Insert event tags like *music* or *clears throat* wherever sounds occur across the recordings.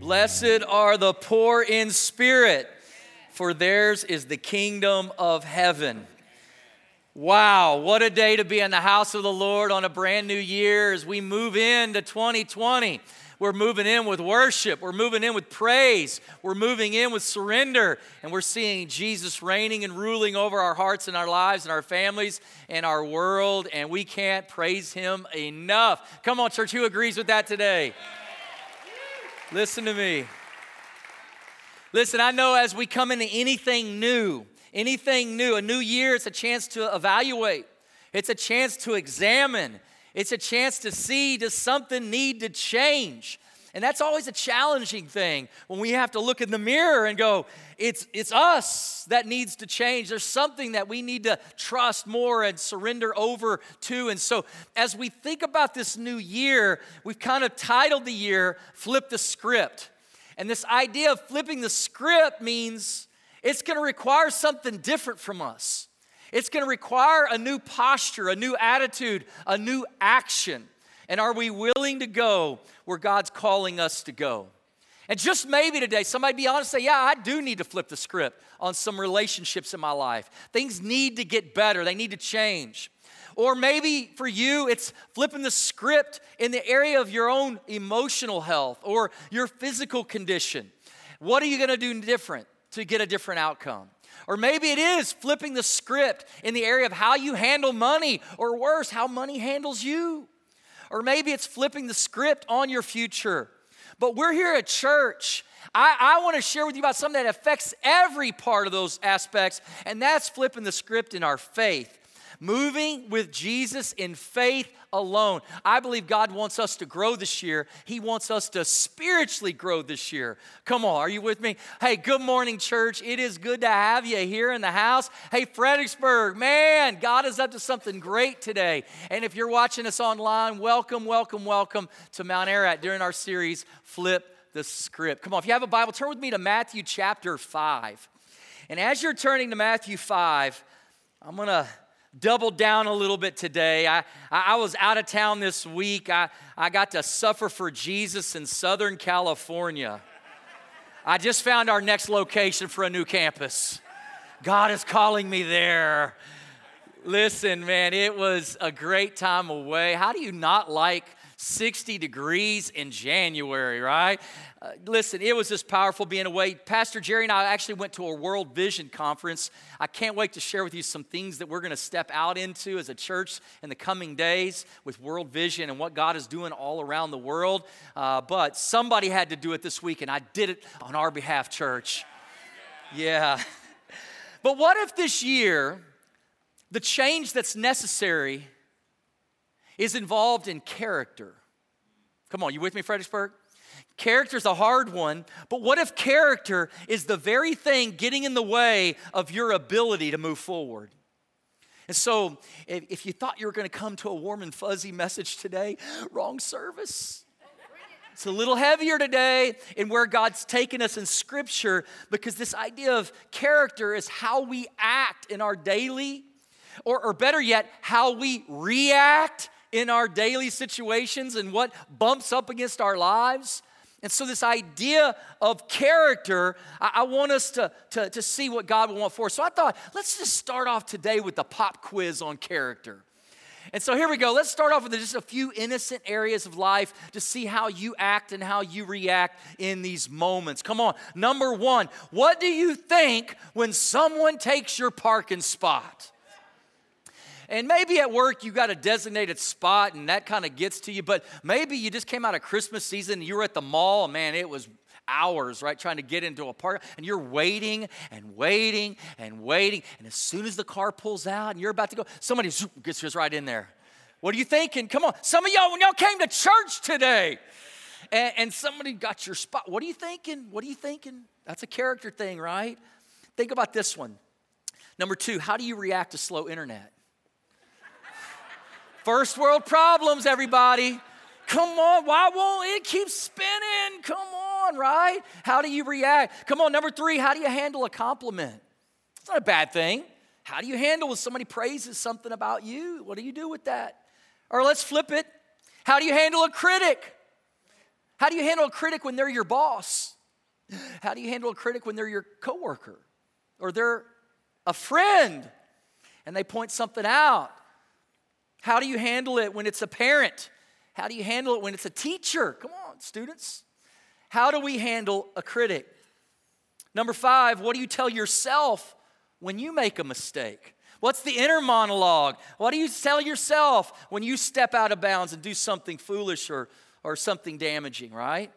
Blessed are the poor in spirit, for theirs is the kingdom of heaven. Wow, what a day to be in the house of the Lord on a brand new year as we move into 2020. We're moving in with worship. We're moving in with praise. We're moving in with surrender. And we're seeing Jesus reigning and ruling over our hearts and our lives and our families and our world. And we can't praise him enough. Come on, church, who agrees with that today? Listen to me. Listen, I know as we come into anything new, anything new, a new year, it's a chance to evaluate, it's a chance to examine, it's a chance to see does something need to change? And that's always a challenging thing when we have to look in the mirror and go, it's, it's us that needs to change. There's something that we need to trust more and surrender over to. And so, as we think about this new year, we've kind of titled the year Flip the Script. And this idea of flipping the script means it's going to require something different from us. It's going to require a new posture, a new attitude, a new action. And are we willing to go where God's calling us to go? And just maybe today, somebody be honest say, Yeah, I do need to flip the script on some relationships in my life. Things need to get better, they need to change. Or maybe for you, it's flipping the script in the area of your own emotional health or your physical condition. What are you gonna do different to get a different outcome? Or maybe it is flipping the script in the area of how you handle money, or worse, how money handles you. Or maybe it's flipping the script on your future. But we're here at church. I, I want to share with you about something that affects every part of those aspects, and that's flipping the script in our faith. Moving with Jesus in faith alone. I believe God wants us to grow this year. He wants us to spiritually grow this year. Come on, are you with me? Hey, good morning, church. It is good to have you here in the house. Hey, Fredericksburg, man, God is up to something great today. And if you're watching us online, welcome, welcome, welcome to Mount Ararat during our series, Flip the Script. Come on, if you have a Bible, turn with me to Matthew chapter 5. And as you're turning to Matthew 5, I'm going to double down a little bit today. I, I was out of town this week. I, I got to suffer for Jesus in Southern California. I just found our next location for a new campus. God is calling me there. Listen, man, it was a great time away. How do you not like 60 degrees in January, right? Uh, listen, it was just powerful being away. Pastor Jerry and I actually went to a World Vision conference. I can't wait to share with you some things that we're going to step out into as a church in the coming days with World Vision and what God is doing all around the world. Uh, but somebody had to do it this week, and I did it on our behalf, church. Yeah. *laughs* But what if this year, the change that's necessary is involved in character. Come on, you with me, Fredericksburg? Character's a hard one, but what if character is the very thing getting in the way of your ability to move forward? And so, if you thought you were going to come to a warm and fuzzy message today, wrong service. It's a little heavier today in where God's taken us in Scripture because this idea of character is how we act in our daily, or, or better yet, how we react in our daily situations and what bumps up against our lives. And so, this idea of character, I, I want us to, to, to see what God will want for us. So, I thought, let's just start off today with the pop quiz on character. And so, here we go. Let's start off with just a few innocent areas of life to see how you act and how you react in these moments. Come on. Number one, what do you think when someone takes your parking spot? And maybe at work you got a designated spot and that kind of gets to you, but maybe you just came out of Christmas season you were at the mall, man, it was hours, right, trying to get into a park, and you're waiting and waiting and waiting. And as soon as the car pulls out and you're about to go, somebody gets just right in there. What are you thinking? Come on. Some of y'all, when y'all came to church today, and, and somebody got your spot, what are you thinking? What are you thinking? That's a character thing, right? Think about this one. Number two, how do you react to slow internet? First world problems, everybody. Come on, why won't it keep spinning? Come on, right? How do you react? Come on, number three, how do you handle a compliment? It's not a bad thing. How do you handle when somebody praises something about you? What do you do with that? Or let's flip it. How do you handle a critic? How do you handle a critic when they're your boss? How do you handle a critic when they're your coworker or they're a friend and they point something out? How do you handle it when it's a parent? How do you handle it when it's a teacher? Come on, students. How do we handle a critic? Number five, what do you tell yourself when you make a mistake? What's the inner monologue? What do you tell yourself when you step out of bounds and do something foolish or, or something damaging, right?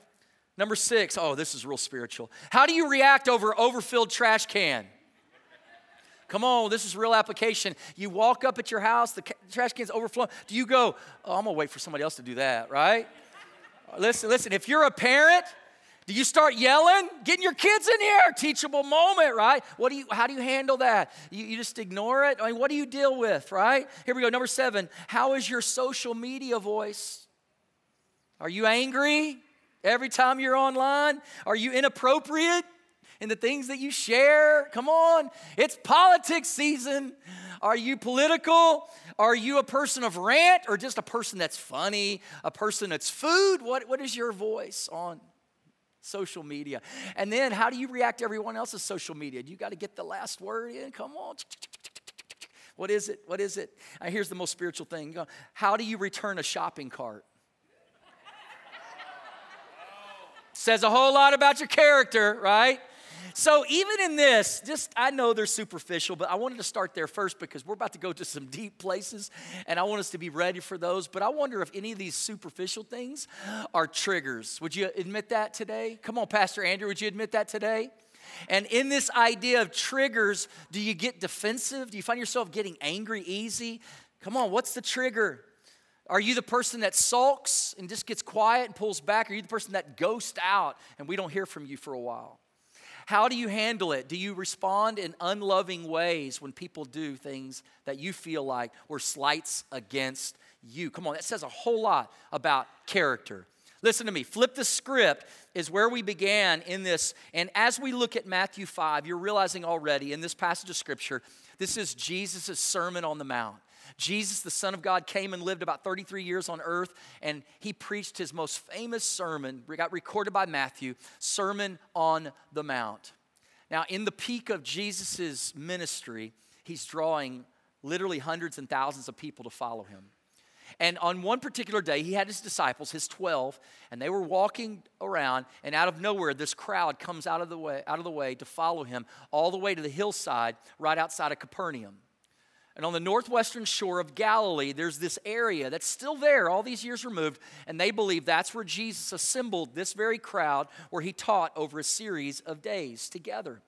Number six, oh, this is real spiritual. How do you react over overfilled trash can? Come on, this is real application. You walk up at your house, the trash can's overflowing. Do you go, oh, I'm gonna wait for somebody else to do that, right? listen, listen, if you're a parent, do you start yelling? Getting your kids in here, teachable moment, right? What do you, how do you handle that? You, you just ignore it? I mean, what do you deal with, right? Here we go. Number seven, how is your social media voice? Are you angry every time you're online? Are you inappropriate? In the things that you share? Come on, it's politics season. Are you political? Are you a person of rant or just a person that's funny, a person that's food? What, what is your voice on social media? And then how do you react to everyone else's social media? Do you got to get the last word in? Come on. What is it? What is it? And here's the most spiritual thing. How do you return a shopping cart? Says a whole lot about your character, right? So even in this, just I know they're superficial, but I wanted to start there first because we're about to go to some deep places and I want us to be ready for those. But I wonder if any of these superficial things are triggers. Would you admit that today? Come on, Pastor Andrew, would you admit that today? And in this idea of triggers, do you get defensive? Do you find yourself getting angry easy? Come on, what's the trigger? Are you the person that sulks and just gets quiet and pulls back? Are you the person that ghosts out and we don't hear from you for a while? How do you handle it? Do you respond in unloving ways when people do things that you feel like were slights against you? Come on, that says a whole lot about character. Listen to me. Flip the script is where we began in this. And as we look at Matthew 5, you're realizing already in this passage of scripture, this is Jesus' Sermon on the Mount. Jesus, the Son of God, came and lived about 33 years on earth, and he preached his most famous sermon, got recorded by Matthew, Sermon on the Mount. Now, in the peak of Jesus' ministry, he's drawing literally hundreds and thousands of people to follow him. And on one particular day, he had his disciples, his 12, and they were walking around, and out of nowhere, this crowd comes out of the way, out of the way to follow him all the way to the hillside right outside of Capernaum. And on the northwestern shore of Galilee, there's this area that's still there, all these years removed, and they believe that's where Jesus assembled this very crowd where he taught over a series of days together.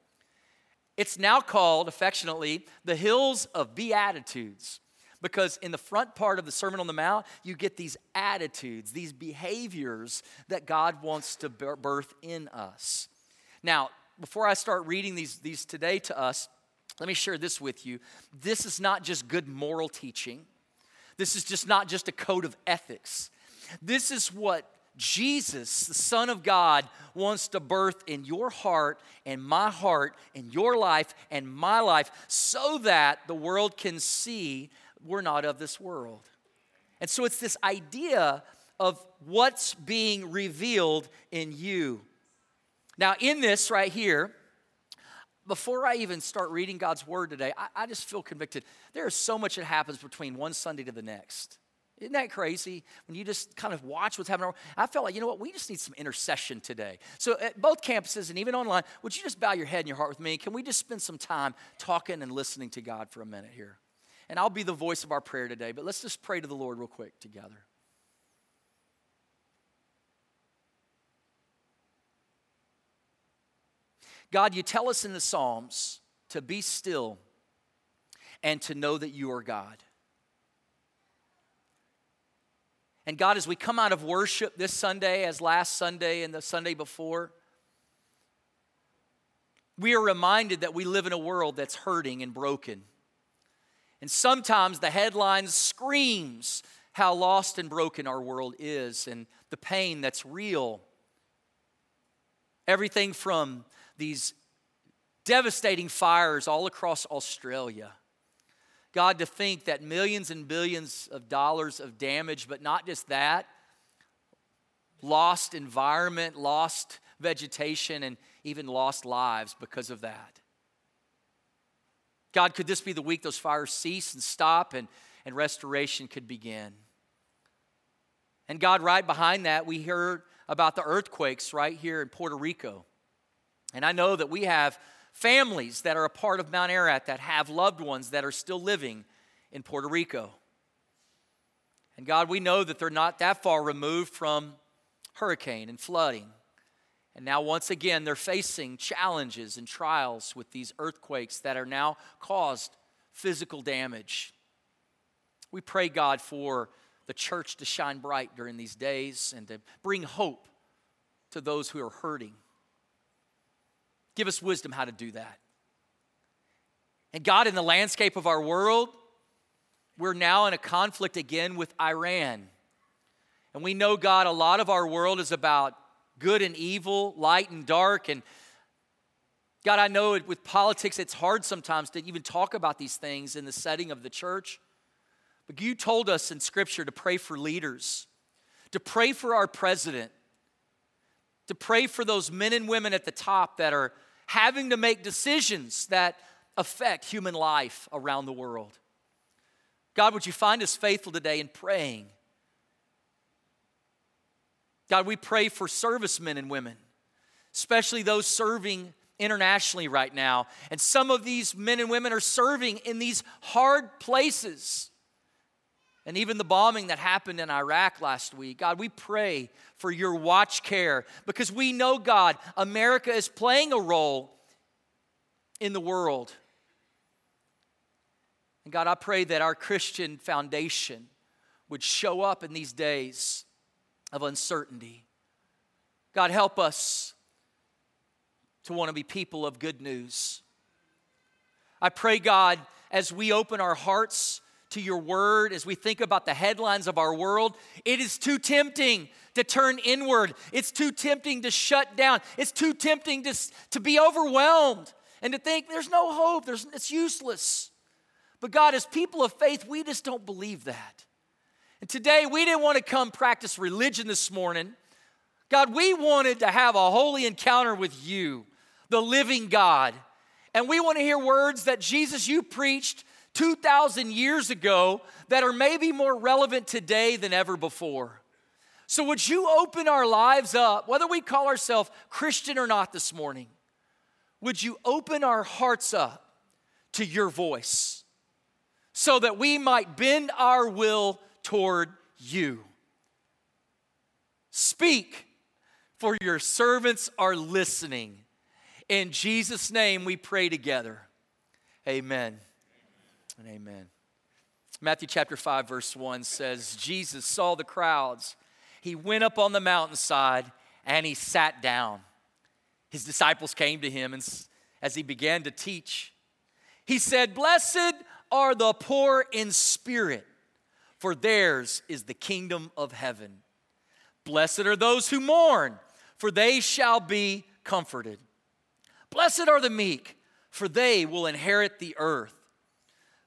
It's now called, affectionately, the Hills of Beatitudes, because in the front part of the Sermon on the Mount, you get these attitudes, these behaviors that God wants to birth in us. Now, before I start reading these, these today to us, let me share this with you. This is not just good moral teaching. This is just not just a code of ethics. This is what Jesus, the Son of God, wants to birth in your heart and my heart, in your life and my life, so that the world can see we're not of this world. And so it's this idea of what's being revealed in you. Now, in this right here, before I even start reading God's word today, I, I, just feel convicted. There is so much that happens between one Sunday to the next. Isn't that crazy? When you just kind of watch what's happening. I felt like, you know what, we just need some intercession today. So, at both campuses and even online, would you just bow your head and your heart with me? Can we just spend some time talking and listening to God for a minute here? And I'll be the voice of our prayer today, but let's just pray to the Lord real quick together. God, you tell us in the Psalms to be still and to know that you are God. And God, as we come out of worship this Sunday, as last Sunday and the Sunday before, we are reminded that we live in a world that's hurting and broken. And sometimes the headlines screams how lost and broken our world is and the pain that's real. Everything from these devastating fires all across Australia. God, to think that millions and billions of dollars of damage, but not just that, lost environment, lost vegetation, and even lost lives because of that. God, could this be the week those fires cease and stop and, and restoration could begin? And God, right behind that, we heard about the earthquakes right here in Puerto Rico. And I know that we have families that are a part of Mount Ararat that have loved ones that are still living in Puerto Rico. And God, we know that they're not that far removed from hurricane and flooding. And now, once again, they're facing challenges and trials with these earthquakes that are now caused physical damage. We pray, God, for the church to shine bright during these days and to bring hope to those who are hurting. Give us wisdom how to do that. And God, in the landscape of our world, we're now in a conflict again with Iran. And we know, God, a lot of our world is about good and evil, light and dark. And God, I know with politics, it's hard sometimes to even talk about these things in the setting of the church. But you told us in Scripture to pray for leaders, to pray for our president, to pray for those men and women at the top that are having to make decisions that affect human life around the world. God, would you find us faithful today in praying? God, we pray for servicemen and women, especially those serving internationally right now. And some of these men and women are serving in these hard places. And even the bombing that happened in Iraq last week. God, we pray for your watch care because we know, God, America is playing a role in the world. And God, I pray that our Christian foundation would show up in these days of uncertainty. God, help us to want to be people of good news. I pray, God, as we open our hearts to your word, as we think about the headlines of our world, it is too tempting to turn inward. It's too tempting to shut down. It's too tempting to, to be overwhelmed and to think there's no hope, there's, it's useless. But God, as people of faith, we just don't believe that. And today, we didn't want to come practice religion this morning. God, we wanted to have a holy encounter with you, the living God. And we want to hear words that Jesus, you preached 2,000 years ago that are maybe more relevant today than ever before. So, would you open our lives up, whether we call ourselves Christian or not this morning? Would you open our hearts up to your voice? so that we might bend our will toward you. Speak, for your servants are listening. In Jesus' name we pray together. Amen and amen. Matthew chapter 5, verse 1 says, Jesus saw the crowds. He went up on the mountainside and he sat down. His disciples came to him and as he began to teach, he said, Blessed are the poor in spirit, for theirs is the kingdom of heaven. Blessed are those who mourn, for they shall be comforted. Blessed are the meek, for they will inherit the earth.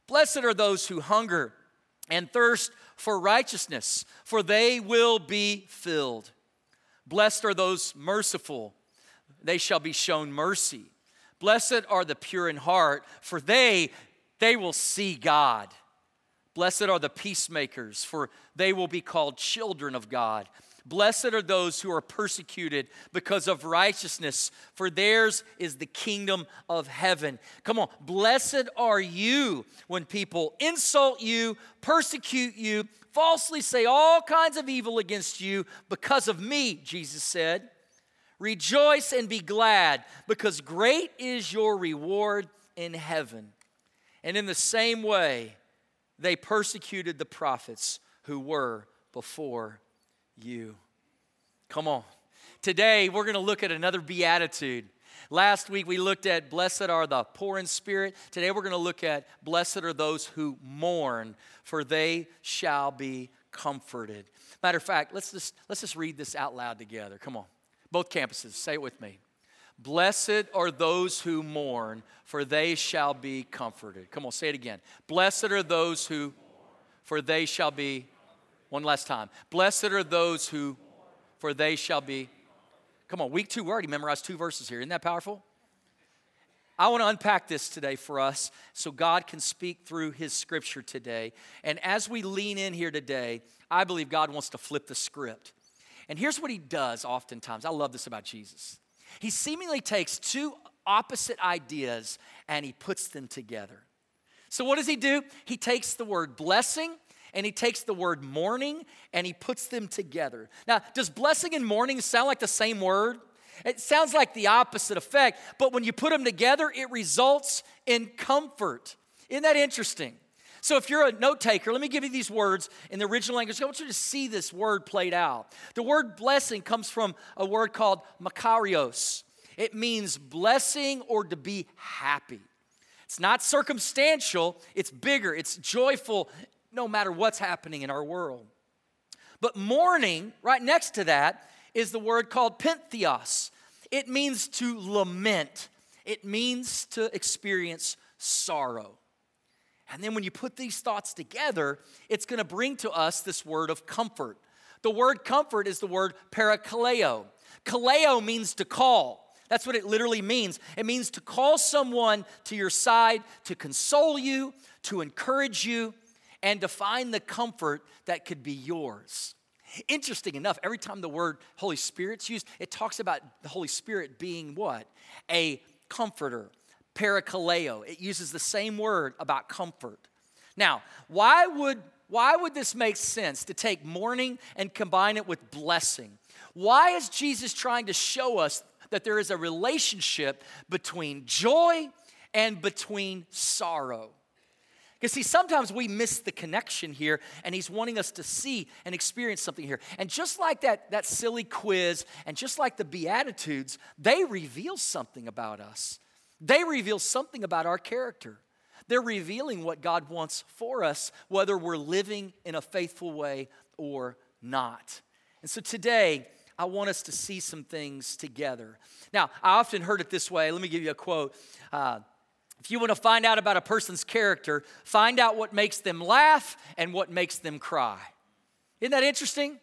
Blessed are those who hunger and thirst for righteousness, for they will be filled. Blessed are those merciful, they shall be shown mercy. Blessed are the pure in heart, for they they will see God. Blessed are the peacemakers, for they will be called children of God. Blessed are those who are persecuted because of righteousness, for theirs is the kingdom of heaven. Come on, blessed are you when people insult you, persecute you, falsely say all kinds of evil against you because of me, Jesus said. Rejoice and be glad, because great is your reward in heaven. And in the same way, they persecuted the prophets who were before you. Come on. Today, we're going to look at another beatitude. Last week, we looked at blessed are the poor in spirit. Today, we're going to look at blessed are those who mourn, for they shall be comforted. Matter of fact, let's just, let's just read this out loud together. Come on. Both campuses, say it with me. Blessed are those who mourn, for they shall be comforted. Come on, say it again. Blessed are those who, for they shall be, one last time. Blessed are those who, for they shall be. Come on, week two, we already memorized two verses here. Isn't that powerful? I want to unpack this today for us so God can speak through His scripture today. And as we lean in here today, I believe God wants to flip the script. And here's what He does oftentimes. I love this about Jesus. He seemingly takes two opposite ideas and He puts them together. So, what does He do? He takes the word blessing and he takes the word mourning and he puts them together. Now, does blessing and mourning sound like the same word? It sounds like the opposite effect, but when you put them together, it results in comfort. Isn't that interesting? So, if you're a note taker, let me give you these words in the original language. I want you to see this word played out. The word blessing comes from a word called makarios. It means blessing or to be happy. It's not circumstantial, it's bigger, it's joyful, no matter what's happening in our world. But mourning, right next to that, is the word called pentheos. It means to lament, it means to experience sorrow. And then when you put these thoughts together, it's going to bring to us this word of comfort. The word comfort is the word parakaleo. Kaleo means to call. That's what it literally means. It means to call someone to your side to console you, to encourage you, and to find the comfort that could be yours. Interesting enough, every time the word Holy Spirit's used, it talks about the Holy Spirit being what? A comforter, parakaleo. It uses the same word about comfort. Now, why would why would this make sense to take mourning and combine it with blessing? Why is Jesus trying to show us that there is a relationship between joy and between sorrow? Because, see, sometimes we miss the connection here, and he's wanting us to see and experience something here. And just like that, that silly quiz, and just like the Beatitudes, they reveal something about us. They reveal something about our character. They're revealing what God wants for us, whether we're living in a faithful way or not. And so today, I want us to see some things together. Now, I often heard it this way. Let me give you a quote. Uh, if you want to find out about a person's character, find out what makes them laugh and what makes them cry. Isn't that interesting?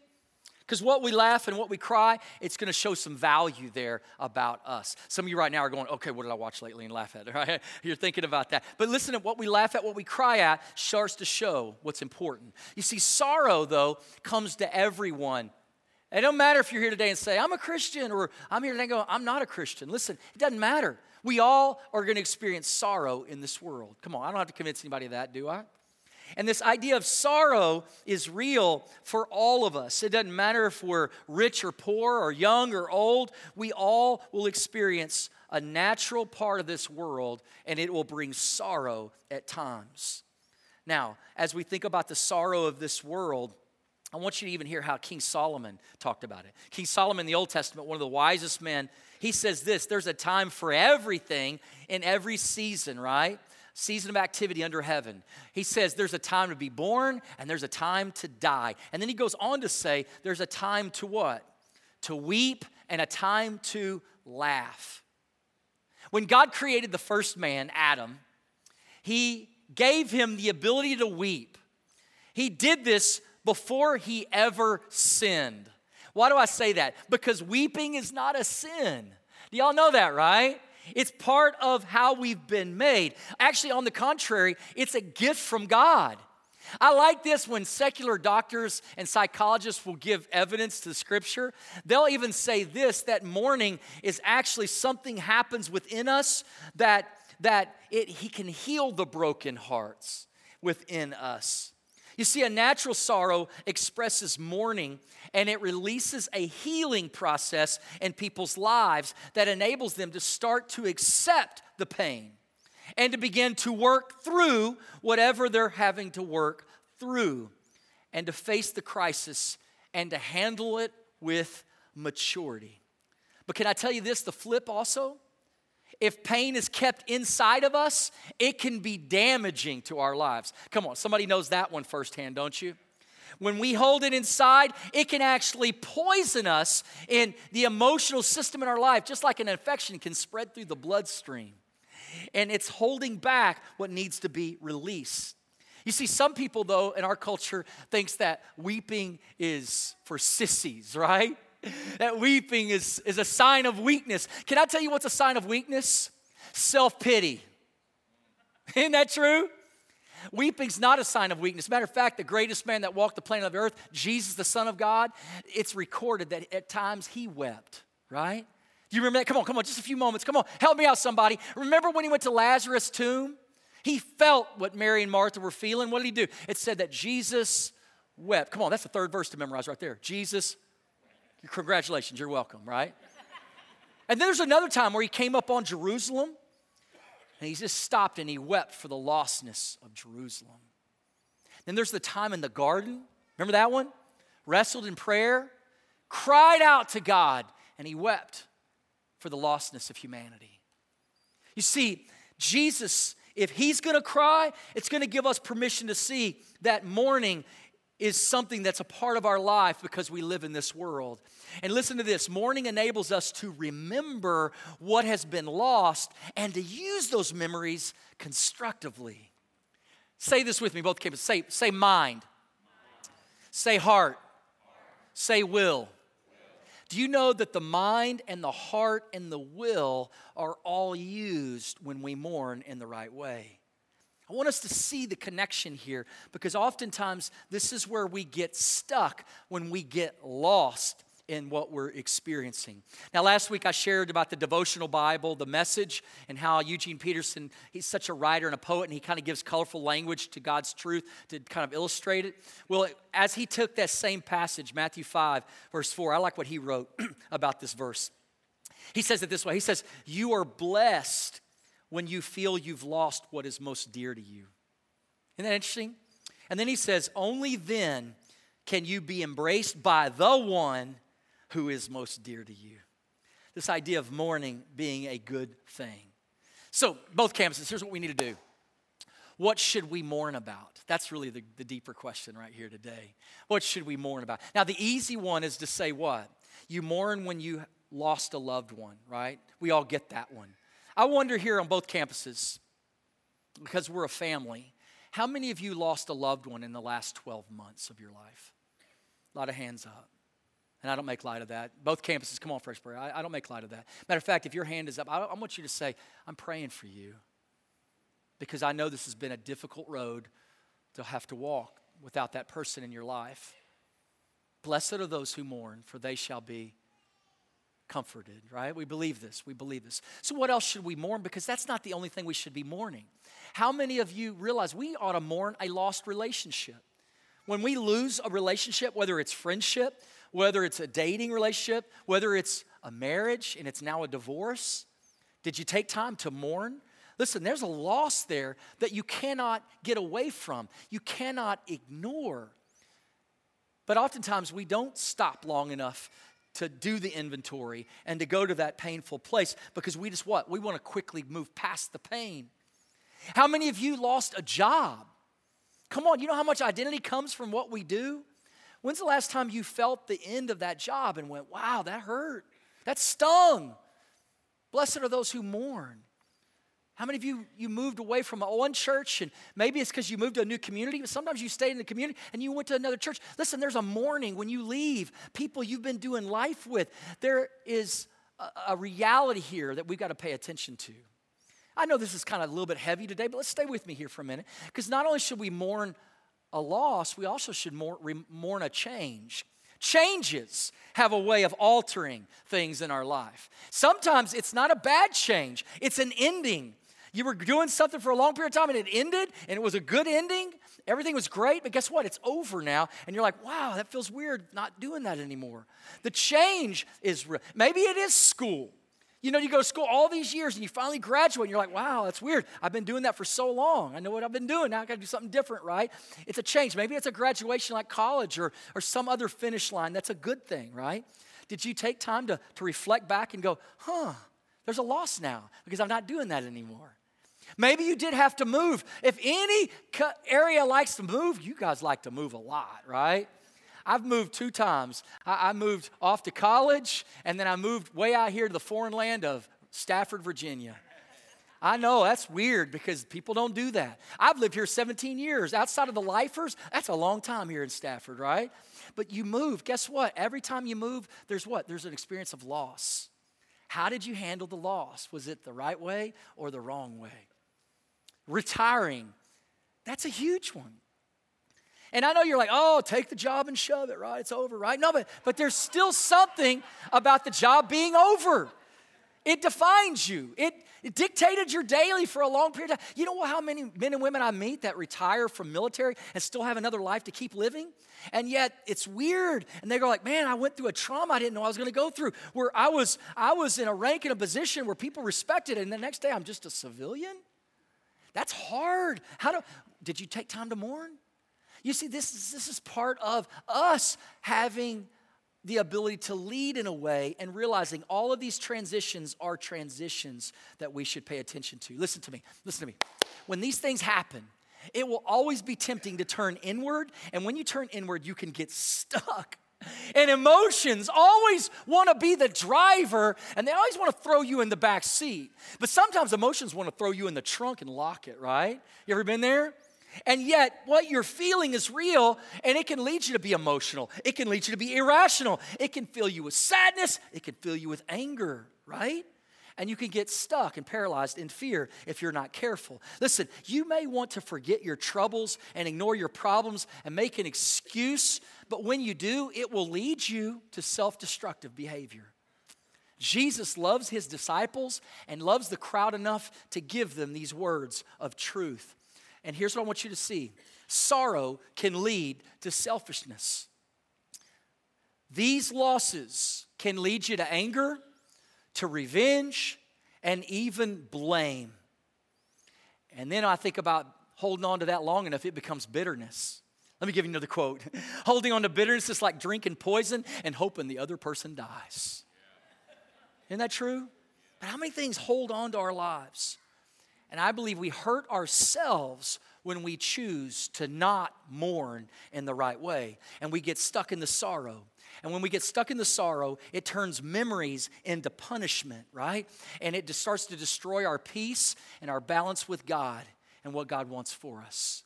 Because what we laugh and what we cry, it's going to show some value there about us. Some of you right now are going, okay, what did I watch lately and laugh at? *laughs* Right? You're thinking about that. But listen to what we laugh at, what we cry at, starts to show what's important. You see, sorrow, though, comes to everyone. It don't matter if you're here today and say, I'm a Christian, or I'm here today and go, I'm not a Christian. Listen, it doesn't matter. We all are going to experience sorrow in this world. Come on, I don't have to convince anybody of that, do I? And this idea of sorrow is real for all of us. It doesn't matter if we're rich or poor or young or old, we all will experience a natural part of this world and it will bring sorrow at times. Now, as we think about the sorrow of this world, I want you to even hear how King Solomon talked about it. King Solomon in the Old Testament, one of the wisest men, he says this there's a time for everything in every season, right? Season of activity under heaven. He says there's a time to be born and there's a time to die. And then he goes on to say there's a time to what? To weep and a time to laugh. When God created the first man, Adam, he gave him the ability to weep. He did this before he ever sinned. Why do I say that? Because weeping is not a sin. Do y'all know that, right? It's part of how we've been made. Actually, on the contrary, it's a gift from God. I like this when secular doctors and psychologists will give evidence to scripture. They'll even say this that mourning is actually something happens within us that, that it, he can heal the broken hearts within us. You see, a natural sorrow expresses mourning and it releases a healing process in people's lives that enables them to start to accept the pain and to begin to work through whatever they're having to work through and to face the crisis and to handle it with maturity. But can I tell you this the flip also? If pain is kept inside of us, it can be damaging to our lives. Come on, somebody knows that one firsthand, don't you? When we hold it inside, it can actually poison us in the emotional system in our life, just like an infection can spread through the bloodstream. And it's holding back what needs to be released. You see, some people, though, in our culture thinks that weeping is for sissies, right? *laughs* that weeping is, is a sign of weakness. Can I tell you what's a sign of weakness? Self pity. *laughs* Isn't that true? Weeping's not a sign of weakness. Matter of fact, the greatest man that walked the planet of earth, Jesus, the Son of God, it's recorded that at times he wept, right? Do you remember that? Come on, come on, just a few moments. Come on, help me out, somebody. Remember when he went to Lazarus' tomb? He felt what Mary and Martha were feeling. What did he do? It said that Jesus wept. Come on, that's the third verse to memorize right there. Jesus, congratulations, you're welcome, right? And then there's another time where he came up on Jerusalem and he just stopped and he wept for the lostness of Jerusalem. Then there's the time in the garden. Remember that one? Wrestled in prayer, cried out to God, and he wept for the lostness of humanity. You see, Jesus, if he's gonna cry, it's gonna give us permission to see that mourning is something that's a part of our life because we live in this world. And listen to this mourning enables us to remember what has been lost and to use those memories constructively. Say this with me, both campuses. Say, say mind. Say heart. Say will. Do you know that the mind and the heart and the will are all used when we mourn in the right way? I want us to see the connection here because oftentimes this is where we get stuck when we get lost in what we're experiencing. Now, last week I shared about the devotional Bible, the message, and how Eugene Peterson, he's such a writer and a poet, and he kind of gives colorful language to God's truth to kind of illustrate it. Well, as he took that same passage, Matthew 5, verse 4, I like what he wrote *clears throat* about this verse. He says it this way He says, You are blessed when you feel you've lost what is most dear to you. Isn't that interesting? And then he says, Only then can you be embraced by the one who is most dear to you. This idea of mourning being a good thing. So, both campuses, here's what we need to do. What should we mourn about? That's really the, the deeper question right here today. What should we mourn about? Now, the easy one is to say what? You mourn when you lost a loved one, right? We all get that one. I wonder here on both campuses, because we're a family, how many of you lost a loved one in the last 12 months of your life? A lot of hands up. And I don't make light of that. Both campuses, come on, Fresh Prayer. I, I don't make light of that. Matter of fact, if your hand is up, I, I want you to say, I'm praying for you. Because I know this has been a difficult road to have to walk without that person in your life. Blessed are those who mourn, for they shall be comforted, right? We believe this. We believe this. So, what else should we mourn? Because that's not the only thing we should be mourning. How many of you realize we ought to mourn a lost relationship? When we lose a relationship, whether it's friendship, whether it's a dating relationship, whether it's a marriage and it's now a divorce? Did you take time to mourn? Listen, there's a loss there that you cannot get away from, you cannot ignore. But oftentimes we don't stop long enough to do the inventory and to go to that painful place because we just what? We want to quickly move past the pain. How many of you lost a job? Come on, you know how much identity comes from what we do? When's the last time you felt the end of that job and went, wow, that hurt? That stung. Blessed are those who mourn. How many of you you moved away from one church and maybe it's because you moved to a new community, but sometimes you stayed in the community and you went to another church. Listen, there's a mourning when you leave people you've been doing life with. There is a, a reality here that we've got to pay attention to. I know this is kind of a little bit heavy today, but let's stay with me here for a minute because not only should we mourn a loss, we also should mourn a change. Changes have a way of altering things in our life. Sometimes it's not a bad change, it's an ending. You were doing something for a long period of time and it ended and it was a good ending. Everything was great, but guess what? It's over now. And you're like, wow, that feels weird not doing that anymore. The change is real. Maybe it is school. You know, you go to school all these years and you finally graduate and you're like, wow, that's weird. I've been doing that for so long. I know what I've been doing. Now I got to do something different, right? It's a change. Maybe it's a graduation like college or, or some other finish line. That's a good thing, right? Did you take time to, to reflect back and go, huh, there's a loss now because I'm not doing that anymore? Maybe you did have to move. If any area likes to move, you guys like to move a lot, right? I've moved two times. I, moved off to college, and then I moved way out here to the foreign land of Stafford, Virginia. I know that's weird because people don't do that. I've lived here 17 years. Outside of the lifers, that's a long time here in Stafford, right? But you move. Guess what? Every time you move, there's what? There's an experience of loss. How did you handle the loss? Was it the right way or the wrong way? Retiring, that's a huge one. And I know you're like, oh, take the job and shove it, right? It's over, right? No, but, but there's still something about the job being over. It defines you. It, it dictated your daily for a long period of time. You know how many men and women I meet that retire from military and still have another life to keep living? And yet it's weird. And they go like, man, I went through a trauma I didn't know I was going to go through. Where I was, I was in a rank and a position where people respected and the next day I'm just a civilian. That's hard. How do did you take time to mourn? You see, this is, this is part of us having the ability to lead in a way and realizing all of these transitions are transitions that we should pay attention to. Listen to me, listen to me. When these things happen, it will always be tempting to turn inward, and when you turn inward, you can get stuck. And emotions always want to be the driver, and they always want to throw you in the back seat. But sometimes emotions want to throw you in the trunk and lock it, right? You ever been there? And yet, what you're feeling is real, and it can lead you to be emotional. It can lead you to be irrational. It can fill you with sadness. It can fill you with anger, right? And you can get stuck and paralyzed in fear if you're not careful. Listen, you may want to forget your troubles and ignore your problems and make an excuse, but when you do, it will lead you to self destructive behavior. Jesus loves his disciples and loves the crowd enough to give them these words of truth. And here's what I want you to see sorrow can lead to selfishness. These losses can lead you to anger, to revenge, and even blame. And then I think about holding on to that long enough, it becomes bitterness. Let me give you another quote. *laughs* Holding on to bitterness is like drinking poison and hoping the other person dies. Isn't that true? But how many things hold on to our lives? And I believe we hurt ourselves when we choose to not mourn in the right way and we get stuck in the sorrow. And when we get stuck in the sorrow, it turns memories into punishment, right? And it starts to destroy our peace and our balance with God and what God wants for us.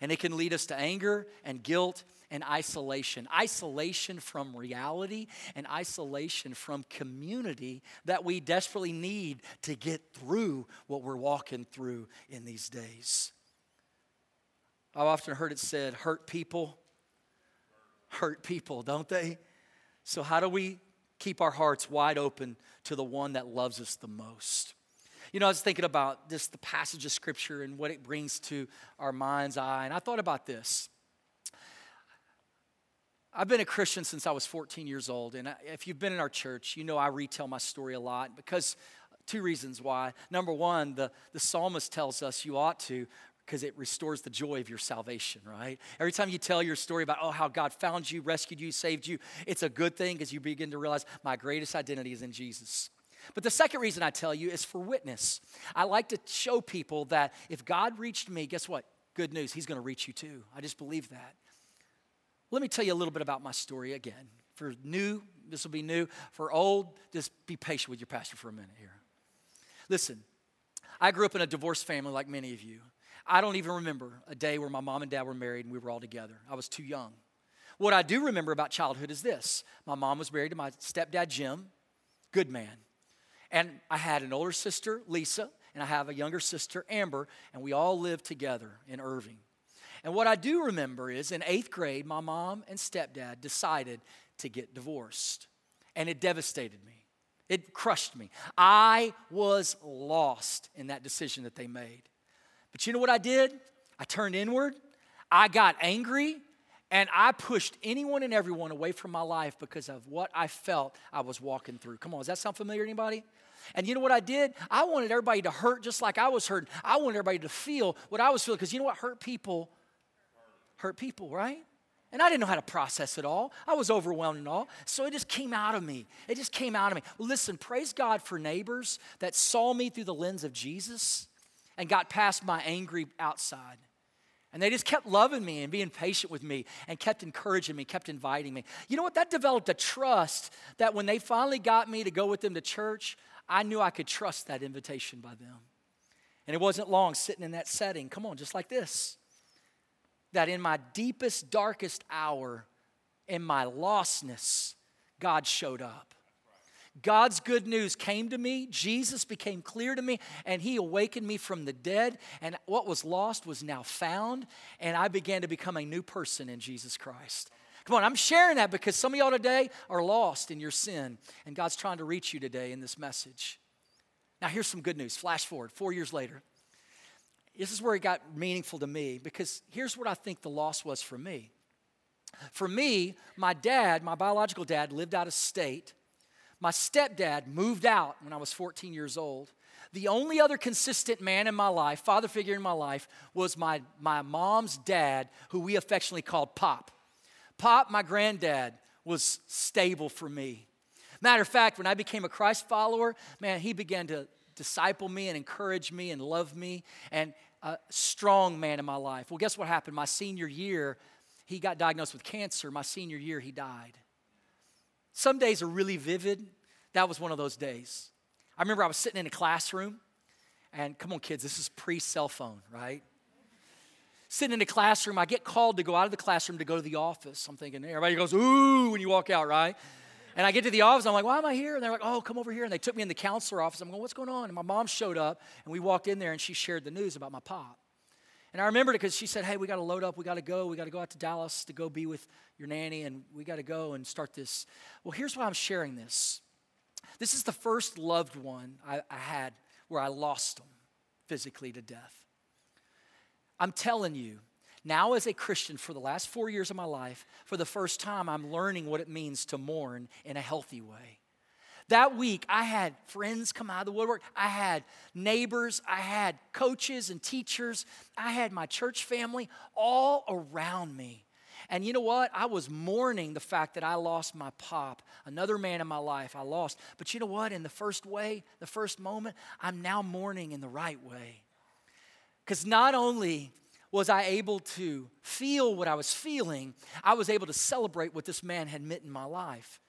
And it can lead us to anger and guilt and isolation isolation from reality and isolation from community that we desperately need to get through what we're walking through in these days. I've often heard it said, hurt people hurt people, don't they? So, how do we keep our hearts wide open to the one that loves us the most? You know, I was thinking about this, the passage of scripture and what it brings to our mind's eye, and I thought about this. I've been a Christian since I was 14 years old. And if you've been in our church, you know I retell my story a lot because uh, two reasons why. Number one, the, the psalmist tells us you ought to because it restores the joy of your salvation, right? Every time you tell your story about, oh, how God found you, rescued you, saved you, it's a good thing because you begin to realize my greatest identity is in Jesus. But the second reason I tell you is for witness. I like to show people that if God reached me, guess what? Good news, He's to reach you too. I just believe that. Let me tell you a little bit about my story again. For new, this will be new. For old, just be patient with your pastor for a minute here. Listen, I grew up in a divorced family like many of you. I don't even remember a day where my mom and dad were married and we were all together. I was too young. What I do remember about childhood is this my mom was married to my stepdad, Jim, good man. And I had an older sister, Lisa, and I have a younger sister, Amber, and we all lived together in Irving. And what I do remember is in eighth grade, my mom and stepdad decided to get divorced. And it devastated me. It crushed me. I was lost in that decision that they made. But you know what I did? I turned inward, I got angry, and I pushed anyone and everyone away from my life because of what I felt I was walking through. Come on, does that sound familiar to anybody? And you know what I did? I wanted everybody to hurt just like I was hurting. I wanted everybody to feel what I was feeling because you know what hurt people hurt people, right? And I didn't know how to process it all. I was overwhelmed and all. So it just came out of me. It just came out of me. Listen, praise God for neighbors that saw me through the lens of Jesus and got past my angry outside. And they just kept loving me and being patient with me and kept encouraging me, kept inviting me. You know what? That developed a trust that when they finally got me to go with them to church, I knew I could trust that invitation by them. And it wasn't long sitting in that setting, come on, just like this, that in my deepest, darkest hour, in my lostness, God showed up. God's good news came to me. Jesus became clear to me, and He awakened me from the dead. And what was lost was now found, and I began to become a new person in Jesus Christ. Come on, I'm sharing that because some of y'all today are lost in your sin, and God's trying to reach you today in this message. Now, here's some good news. Flash forward, four years later. This is where it got meaningful to me because here's what I think the loss was for me. For me, my dad, my biological dad, lived out of state. My stepdad moved out when I was 14 years old. The only other consistent man in my life, father figure in my life, was my, my mom's dad, who we affectionately called Pop. Pop, my granddad, was stable for me. Matter of fact, when I became a Christ follower, man, he began to disciple me and encourage me and love me and a strong man in my life. Well, guess what happened? My senior year, he got diagnosed with cancer. My senior year, he died. Some days are really vivid. That was one of those days. I remember I was sitting in a classroom, and come on, kids, this is pre cell phone, right? Sitting in a classroom, I get called to go out of the classroom to go to the office. I'm thinking, everybody goes, ooh, when you walk out, right? And I get to the office, I'm like, why am I here? And they're like, oh, come over here. And they took me in the counselor office. I'm going, what's going on? And my mom showed up, and we walked in there, and she shared the news about my pop. And I remembered it because she said, hey, we got to load up. We got to go. We got to go out to Dallas to go be with your nanny, and we got to go and start this. Well, here's why I'm sharing this. This is the first loved one I, I had where I lost them physically to death. I'm telling you, now as a Christian for the last four years of my life, for the first time, I'm learning what it means to mourn in a healthy way. That week, I had friends come out of the woodwork. I had neighbors. I had coaches and teachers. I had my church family all around me. And you know what? I was mourning the fact that I lost my pop, another man in my life I lost. But you know what? In the first way, the first moment, I'm now mourning in the right way. Because not only was I able to feel what I was feeling, I was able to celebrate what this man had meant in my life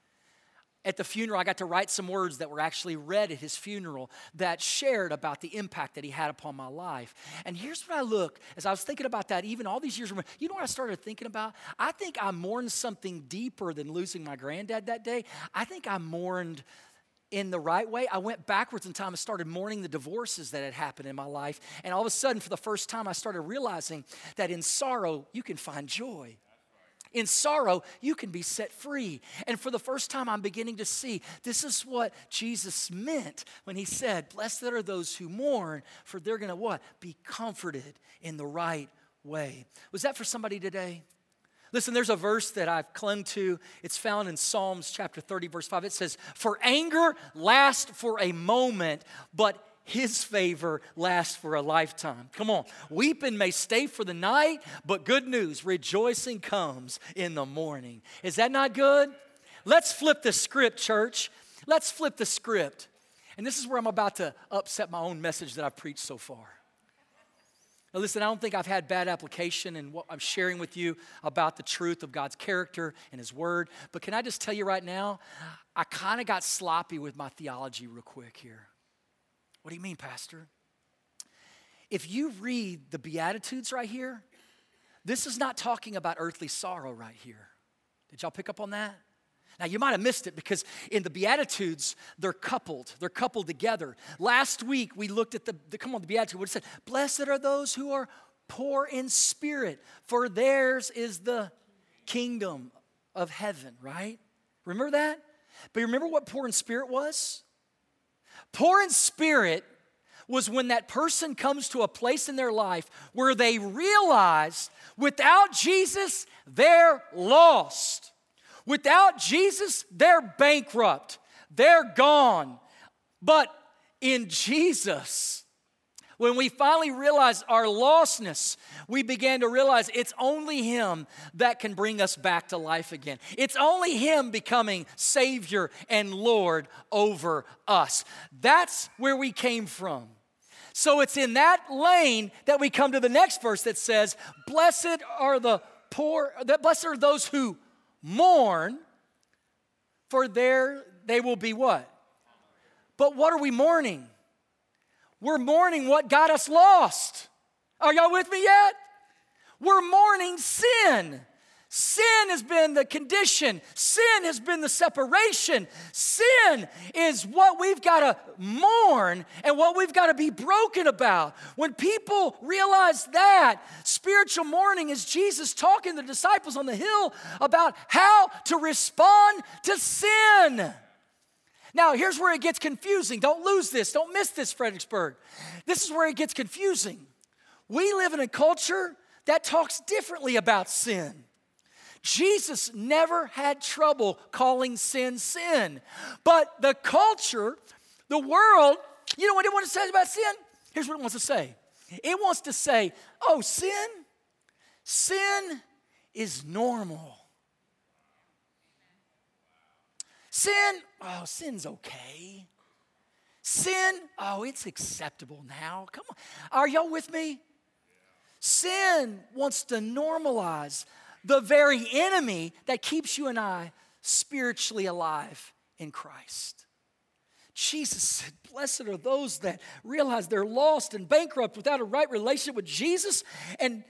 at the funeral, I got to write some words that were actually read at his funeral that shared about the impact that he had upon my life. And here's what I look as I was thinking about that, even all these years. You know what I started thinking about? I think I mourned something deeper than losing my granddad that day. I think I mourned in the right way. I went backwards in time and started mourning the divorces that had happened in my life. And all of a sudden, for the first time, I started realizing that in sorrow, you can find joy. In sorrow, you can be set free. And for the first time, I'm beginning to see this is what Jesus meant when he said, Blessed are those who mourn, for they're going to what? Be comforted in the right way. Was that for somebody today? Listen, there's a verse that I've clung to. It's found in Psalms chapter 30, verse 5. It says, For anger lasts for a moment, but his favor lasts for a lifetime. Come on. Weeping may stay for the night, but good news, rejoicing comes in the morning. Is that not good? Let's flip the script, church. Let's flip the script. And this is where I'm about to upset my own message that I've preached so far. Now, listen, I don't think I've had bad application in what I'm sharing with you about the truth of God's character and His Word. But can I just tell you right now, I kind of got sloppy with my theology real quick here. What do you mean, Pastor? If you read the Beatitudes right here, this is not talking about earthly sorrow right here. Did y'all pick up on that? Now, you might have missed it because in the Beatitudes, they're coupled. They're coupled together. Last week, we looked at the, the come on, the Beatitudes, what it said Blessed are those who are poor in spirit, for theirs is the kingdom of heaven, right? Remember that? But remember what poor in spirit was? Poor in spirit was when that person comes to a place in their life where they realize without Jesus, they're lost. Without Jesus, they're bankrupt. They're gone. But in Jesus, when we finally realized our lostness, we began to realize it's only Him that can bring us back to life again. It's only Him becoming Savior and Lord over us. That's where we came from. So it's in that lane that we come to the next verse that says, Blessed are the poor, that blessed are those who mourn, for there they will be what? But what are we mourning? We're mourning what got us lost. Are y'all with me yet? We're mourning sin. Sin has been the condition. Sin has been the separation. Sin is what we've got to mourn and what we've got to be broken about. When people realize that, spiritual mourning is Jesus talking to the disciples on the hill about how to respond to sin. Now, here's where it gets confusing. Don't lose this. Don't miss this, Fredericksburg. This is where it gets confusing. We live in a culture that talks differently about sin. Jesus never had trouble calling sin sin. But the culture, the world, you know what it wants to say about sin? Here's what it wants to say it wants to say, oh, sin, sin is normal. Sin, oh, sin's okay. Sin, oh, it's acceptable now. Come on. Are y'all with me? Sin wants to normalize the very enemy that keeps you and I spiritually alive in Christ. Jesus said, Blessed are those that realize they're lost and bankrupt without a right relationship with Jesus. And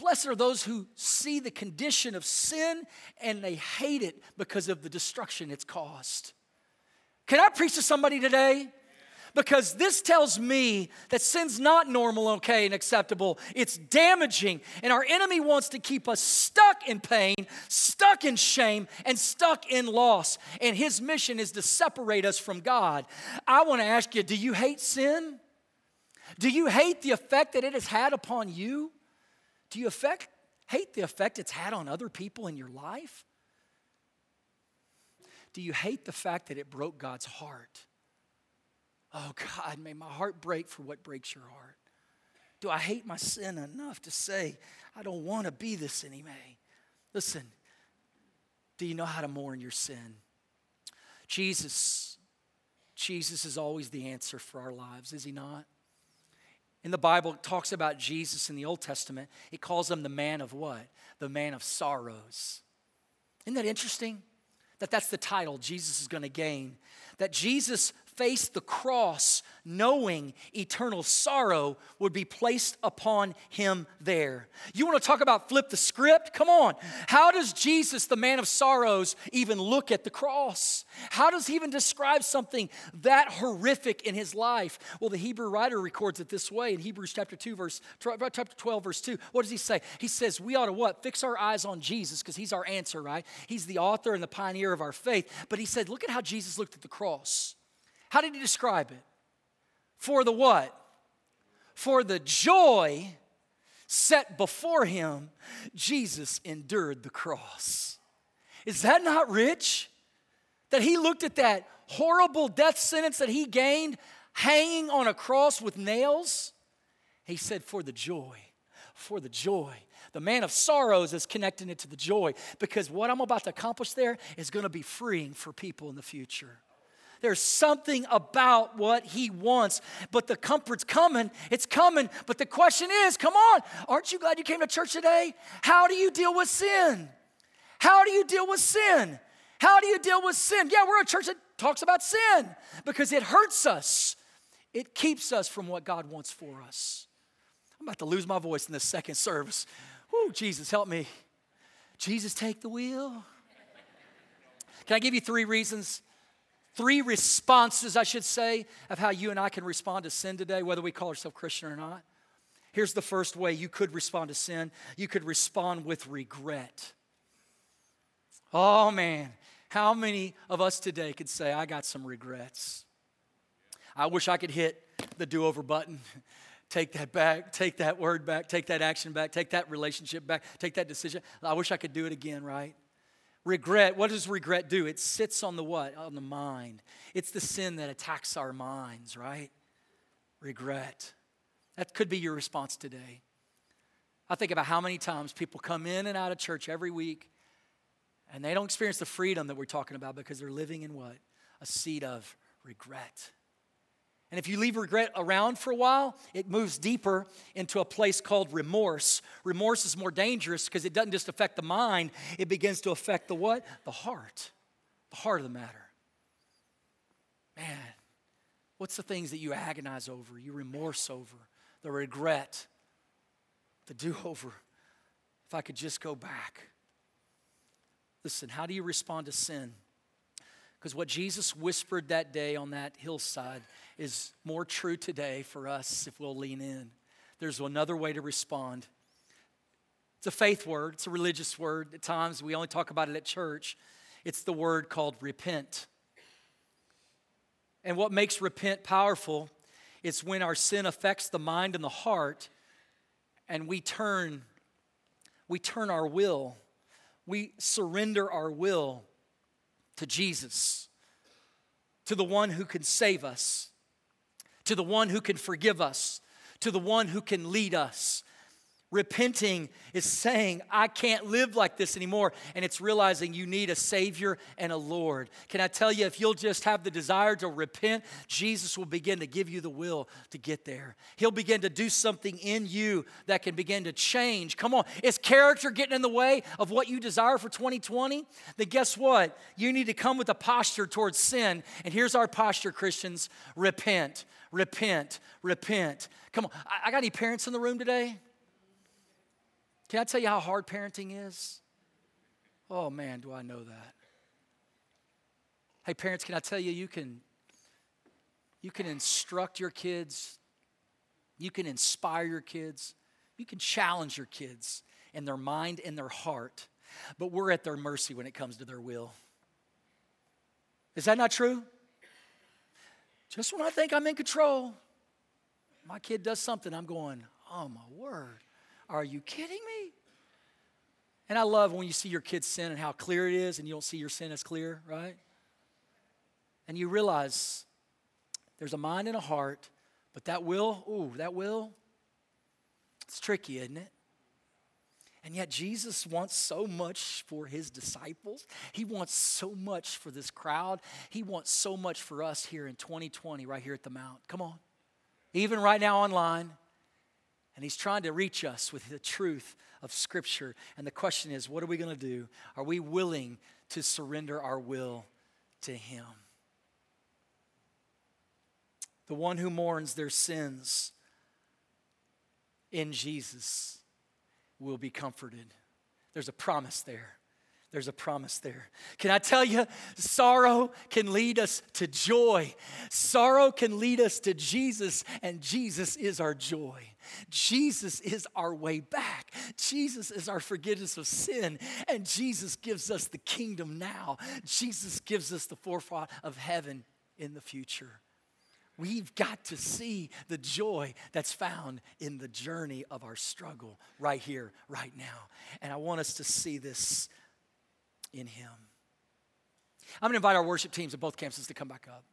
blessed are those who see the condition of sin and they hate it because of the destruction it's caused. Can I preach to somebody today? because this tells me that sin's not normal, okay, and acceptable. It's damaging. And our enemy wants to keep us stuck in pain, stuck in shame, and stuck in loss. And his mission is to separate us from God. I want to ask you do you hate sin? Do you hate the effect that it has had upon you? Do you affect, hate the effect it's had on other people in your life? Do you hate the fact that it broke God's heart? Oh God, may my heart break for what breaks your heart. Do I hate my sin enough to say, I don't want to be this anymore? Listen, do you know how to mourn your sin? Jesus, Jesus is always the answer for our lives, is he not? In the Bible, it talks about Jesus in the Old Testament. It calls him the man of what? The man of sorrows. Isn't that interesting? That that's the title Jesus is going to gain. That Jesus faced the cross knowing eternal sorrow would be placed upon him there. You want to talk about flip the script? Come on. How does Jesus, the man of sorrows, even look at the cross? How does he even describe something that horrific in his life? Well, the Hebrew writer records it this way in Hebrews chapter 2 verse uh, chapter 12 verse 2. What does he say? He says, "We ought to what? Fix our eyes on Jesus because he's our answer, right? He's the author and the pioneer of our faith." But he said, "Look at how Jesus looked at the cross." How did he describe it? For the what? For the joy set before him, Jesus endured the cross. Is that not rich? That he looked at that horrible death sentence that he gained hanging on a cross with nails? He said, For the joy, for the joy. The man of sorrows is connecting it to the joy because what I'm about to accomplish there is going to be freeing for people in the future. There's something about what he wants, but the comfort's coming. It's coming. But the question is come on, aren't you glad you came to church today? How do you deal with sin? How do you deal with sin? How do you deal with sin? Yeah, we're a church that talks about sin because it hurts us, it keeps us from what God wants for us. I'm about to lose my voice in this second service. Whoo, Jesus, help me. Jesus, take the wheel. Can I give you three reasons three responses, I should say, of how you and I can respond to sin today, whether we call ourselves Christian or not. Here's the first way you could respond to sin you could respond with regret. Oh man, how many of us today could say, I got some regrets? I wish I could hit the do over button. *laughs* Take that back, take that word back, take that action back, take that relationship back, take that decision. I wish I could do it again, right? Regret, what does regret do? It sits on the what? On the mind. It's the sin that attacks our minds, right? Regret. That could be your response today. I think about how many times people come in and out of church every week and they don't experience the freedom that we're talking about because they're living in what? A seat of regret. And if you leave regret around for a while, it moves deeper into a place called remorse. Remorse is more dangerous because it doesn't just affect the mind, it begins to affect the what? The heart. The heart of the matter. Man, What's the things that you agonize over, you remorse over, the regret, the do over? If I could just go back. Listen, how do you respond to sin? Because what Jesus whispered that day on that hillside is more true today for us if we'll lean in. There's another way to respond. It's a faith word, it's a religious word. At times, we only talk about it at church. It's the word called repent. And what makes repent powerful is when our sin affects the mind and the heart and we turn we turn our will we surrender our will to Jesus to the one who can save us to the one who can forgive us to the one who can lead us Repenting is saying, I can't live like this anymore. And it's realizing you need a Savior and a Lord. Can I tell you, if you'll just have the desire to repent, Jesus will begin to give you the will to get there. He'll begin to do something in you that can begin to change. Come on, is character getting in the way of what you desire for 2020? Then guess what? You need to come with a posture towards sin. And here's our posture, Christians repent, repent, repent. Come on, I got any parents in the room today? Can I tell you how hard parenting is? Oh man, do I know that. Hey parents, can I tell you you can you can instruct your kids, you can inspire your kids, you can challenge your kids in their mind and their heart, but we're at their mercy when it comes to their will. Is that not true? Just when I think I'm in control, my kid does something, I'm going, oh my word. Are you kidding me? And I love when you see your kids sin and how clear it is, and you don't see your sin as clear, right? And you realize there's a mind and a heart, but that will, ooh, that will, it's tricky, isn't it? And yet, Jesus wants so much for his disciples. He wants so much for this crowd. He wants so much for us here in 2020, right here at the Mount. Come on. Even right now online, and he's trying to reach us with the truth of Scripture. And the question is what are we going to do? Are we willing to surrender our will to him? The one who mourns their sins in Jesus will be comforted. There's a promise there. There's a promise there. Can I tell you, sorrow can lead us to joy. Sorrow can lead us to Jesus, and Jesus is our joy. Jesus is our way back. Jesus is our forgiveness of sin, and Jesus gives us the kingdom now. Jesus gives us the forethought of heaven in the future. We've got to see the joy that's found in the journey of our struggle right here, right now. And I want us to see this in Him. I'm going to invite our worship teams at both campuses to come back up.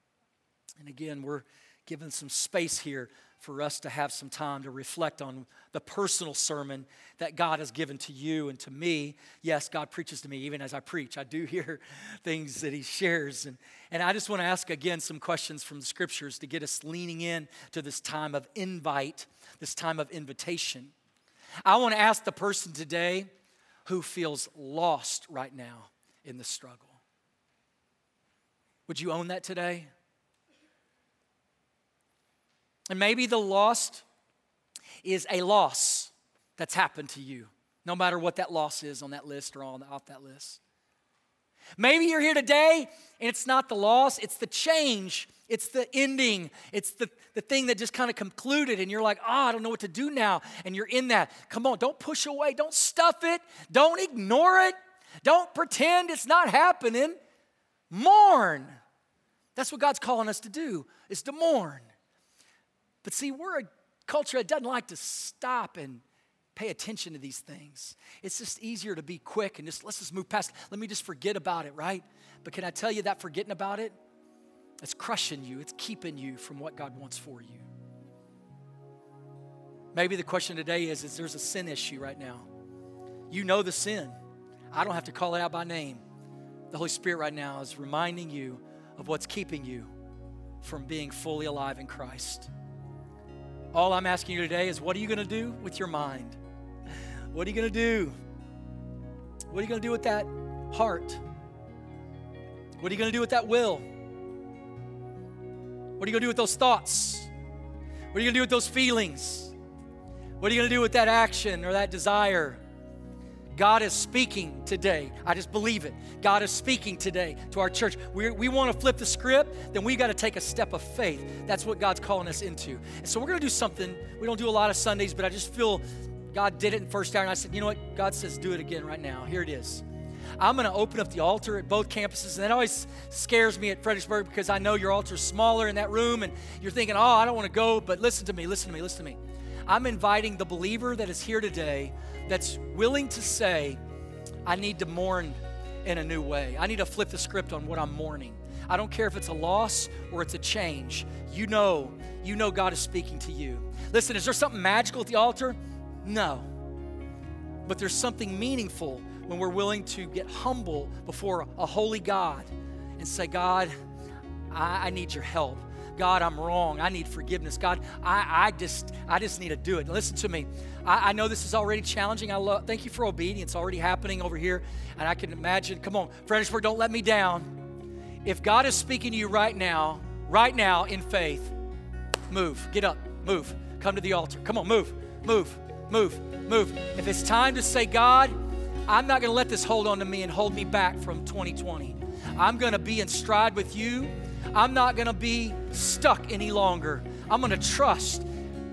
And again, we're given some space here for us to have some time to reflect on the personal sermon that God has given to you and to me. Yes, God preaches to me even as I preach. I do *laughs* hear things that He shares. And, and I just want to ask again some questions from the scriptures to get us leaning in to this time of invite, this time of invitation. I want to ask the person today who feels lost right now in the struggle. Would you own that today? And maybe the lost is a loss that's happened to you, no matter what that loss is on that list or on, off that list. Maybe you're here today and it's not the loss, it's the change, it's the ending, it's the, the thing that just kind of concluded, and you're like, oh, I don't know what to do now. And you're in that. Come on, don't push away, don't stuff it, don't ignore it, don't pretend it's not happening. Mourn. That's what God's calling us to do, is to mourn. But see, we're a culture that doesn't like to stop and pay attention to these things. It's just easier to be quick and just let's just move past. Let me just forget about it, right? But can I tell you that forgetting about it, it's crushing you, it's keeping you from what God wants for you. Maybe the question today is, is there's a sin issue right now. You know the sin. I don't have to call it out by name. The Holy Spirit right now is reminding you of what's keeping you from being fully alive in Christ. All I'm asking you today is what are you going to do with your mind? What are you going to do? What are you going to do with that heart? What are you going to do with that will? What are you going to do with those thoughts? What are you going to do with those feelings? What are you going to do with that action or that desire? God is speaking today. I just believe it. God is speaking today to our church. we we want to flip the script, then we got to take a step of faith. That's what God's calling us into. And so we're going to do something. We don't do a lot of Sundays, but I just feel God did it in first hour. And I said, you know what? God says, do it again right now. Here it is. I'm going to open up the altar at both campuses. And that always scares me at Fredericksburg because I know your altar's smaller in that room and you're thinking, oh, I don't want to go. But listen to me, listen to me, listen to me. I'm inviting the believer that is here today that's willing to say, I need to mourn in a new way. I need to flip the script on what I'm mourning. I don't care if it's a loss or it's a change. You know, you know God is speaking to you. Listen, is there something magical at the altar? No. But there's something meaningful when we're willing to get humble before a holy God and say, God, I, I need your help. God, I'm wrong. I need forgiveness. God, I, I just I just need to do it. listen to me. I, I know this is already challenging. I love thank you for obedience already happening over here. And I can imagine, come on, Fredericksburg, don't let me down. If God is speaking to you right now, right now in faith, move. Get up, move. Come to the altar. Come on, move, move, move, move. If it's time to say, God, I'm not going to let this hold on to me and hold me back from 2020. I'm going to be in stride with you. I'm not going to be stuck any longer. I'm going to trust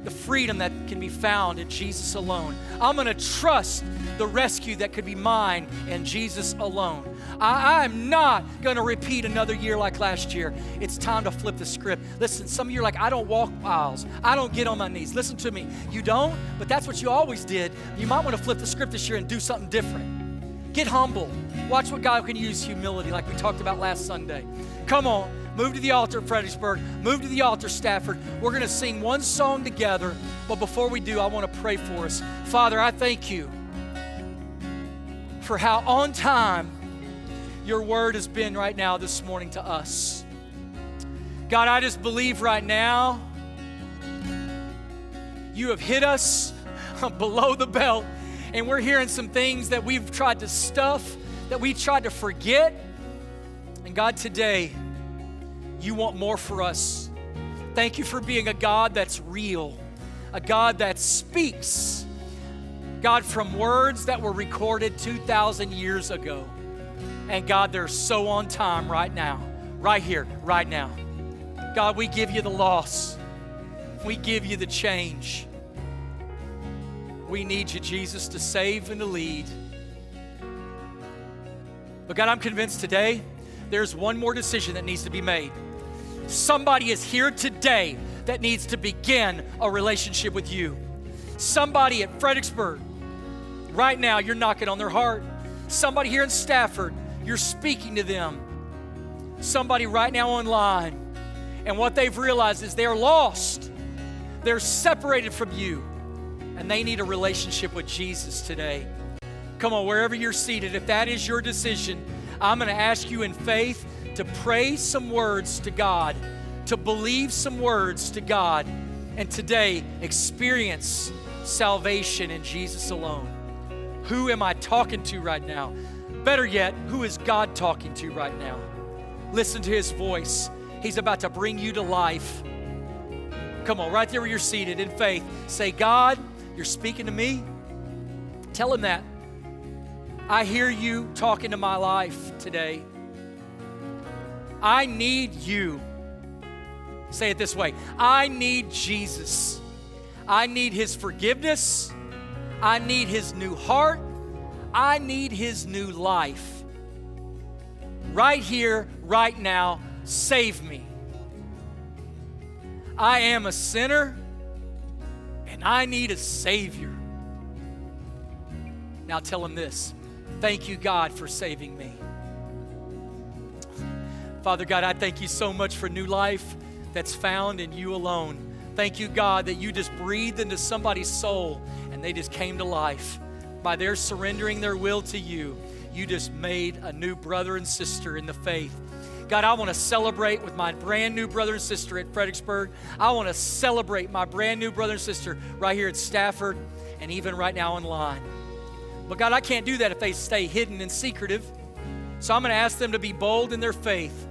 the freedom that can be found in Jesus alone. I'm going to trust the rescue that could be mine in Jesus alone. I, am not going to repeat another year like last year. It's time to flip the script. Listen, some of you are like, I don't walk aisles. I don't get on my knees. Listen to me. You don't, but that's what you always did. You might want to flip the script this year and do something different. Get humble. Watch what God can use humility, like we talked about last Sunday. Come on. Move to the altar, Fredericksburg. Move to the altar, Stafford. We're going to sing one song together. But before we do, I want to pray for us. Father, I thank you for how on time your word has been right now this morning to us. God, I just believe right now you have hit us *laughs* below the belt, and we're hearing some things that we've tried to stuff, that we tried to forget. And God, today, you want more for us. Thank you for being a God that's real, a God that speaks. God, from words that were recorded 2,000 years ago. And God, they're so on time right now, right here, right now. God, we give you the loss, we give you the change. We need you, Jesus, to save and to lead. But God, I'm convinced today there's one more decision that needs to be made. Somebody is here today that needs to begin a relationship with you. Somebody at Fredericksburg, right now, you're knocking on their heart. Somebody here in Stafford, you're speaking to them. Somebody right now online, and what they've realized is they're lost, they're separated from you, and they need a relationship with Jesus today. Come on, wherever you're seated, if that is your decision, I'm going to ask you in faith to pray some words to God, to believe some words to God, and today experience salvation in Jesus alone. Who am I talking to right now? Better yet, who is God talking to right now? Listen to his voice. He's about to bring you to life. Come on, right there where you're seated in faith. Say, God, you're speaking to me. Tell him that. I hear you talking to my life today. I need you. Say it this way I need Jesus. I need his forgiveness. I need his new heart. I need his new life. Right here, right now, save me. I am a sinner I need a Savior. Now tell him this Thank you, God, for saving me. Father God, I thank you so much for new life that's found in you alone. Thank you, God, that you just breathed into somebody's soul and they just came to life. By their surrendering their will to you, you just made a new brother and sister in the faith. God, I want to celebrate with my brand new brother and sister at Fredericksburg. I want to celebrate my brand new brother and sister right here at Stafford and even right now online. But God, I can't do that if they stay hidden and secretive. So I'm going to ask them to be bold in their faith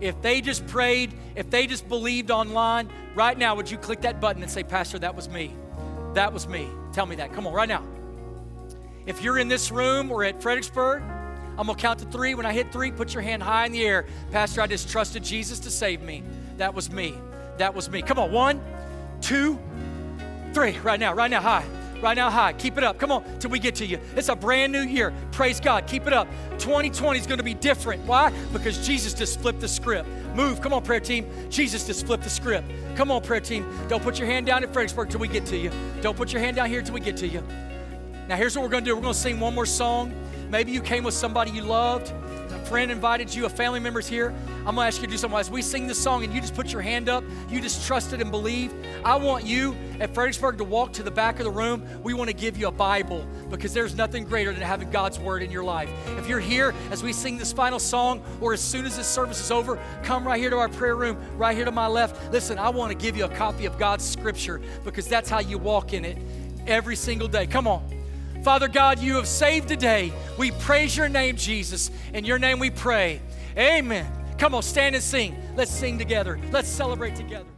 if they just prayed, if they just believed online, right now, would you click that button and say, Pastor, that was me? That was me. Tell me that. Come on, right now. If you're in this room or at Fredericksburg, I'm gonna count to three. When I hit three, put your hand high in the air. Pastor, I just trusted Jesus to save me. That was me. That was me. Come on, one, two, three. Right now, right now, high. Right now, high. Keep it up. Come on, till we get to you. It's a brand new year. Praise God. Keep it up. 2020 is going to be different. Why? Because Jesus just flipped the script. Move. Come on, prayer team. Jesus just flipped the script. Come on, prayer team. Don't put your hand down at Fredericksburg till we get to you. Don't put your hand down here till we get to you. Now, here's what we're going to do we're going to sing one more song. Maybe you came with somebody you loved, a friend invited you, a family member's here. I'm gonna ask you to do something. As we sing this song and you just put your hand up, you just trusted and believed. I want you at Fredericksburg to walk to the back of the room. We want to give you a Bible because there's nothing greater than having God's Word in your life. If you're here as we sing this final song, or as soon as this service is over, come right here to our prayer room, right here to my left. Listen, I want to give you a copy of God's Scripture because that's how you walk in it every single day. Come on. Father God, you have saved today. We praise your name, Jesus. In your name we pray. Amen. Come on, stand and sing. Let's sing together. Let's celebrate together.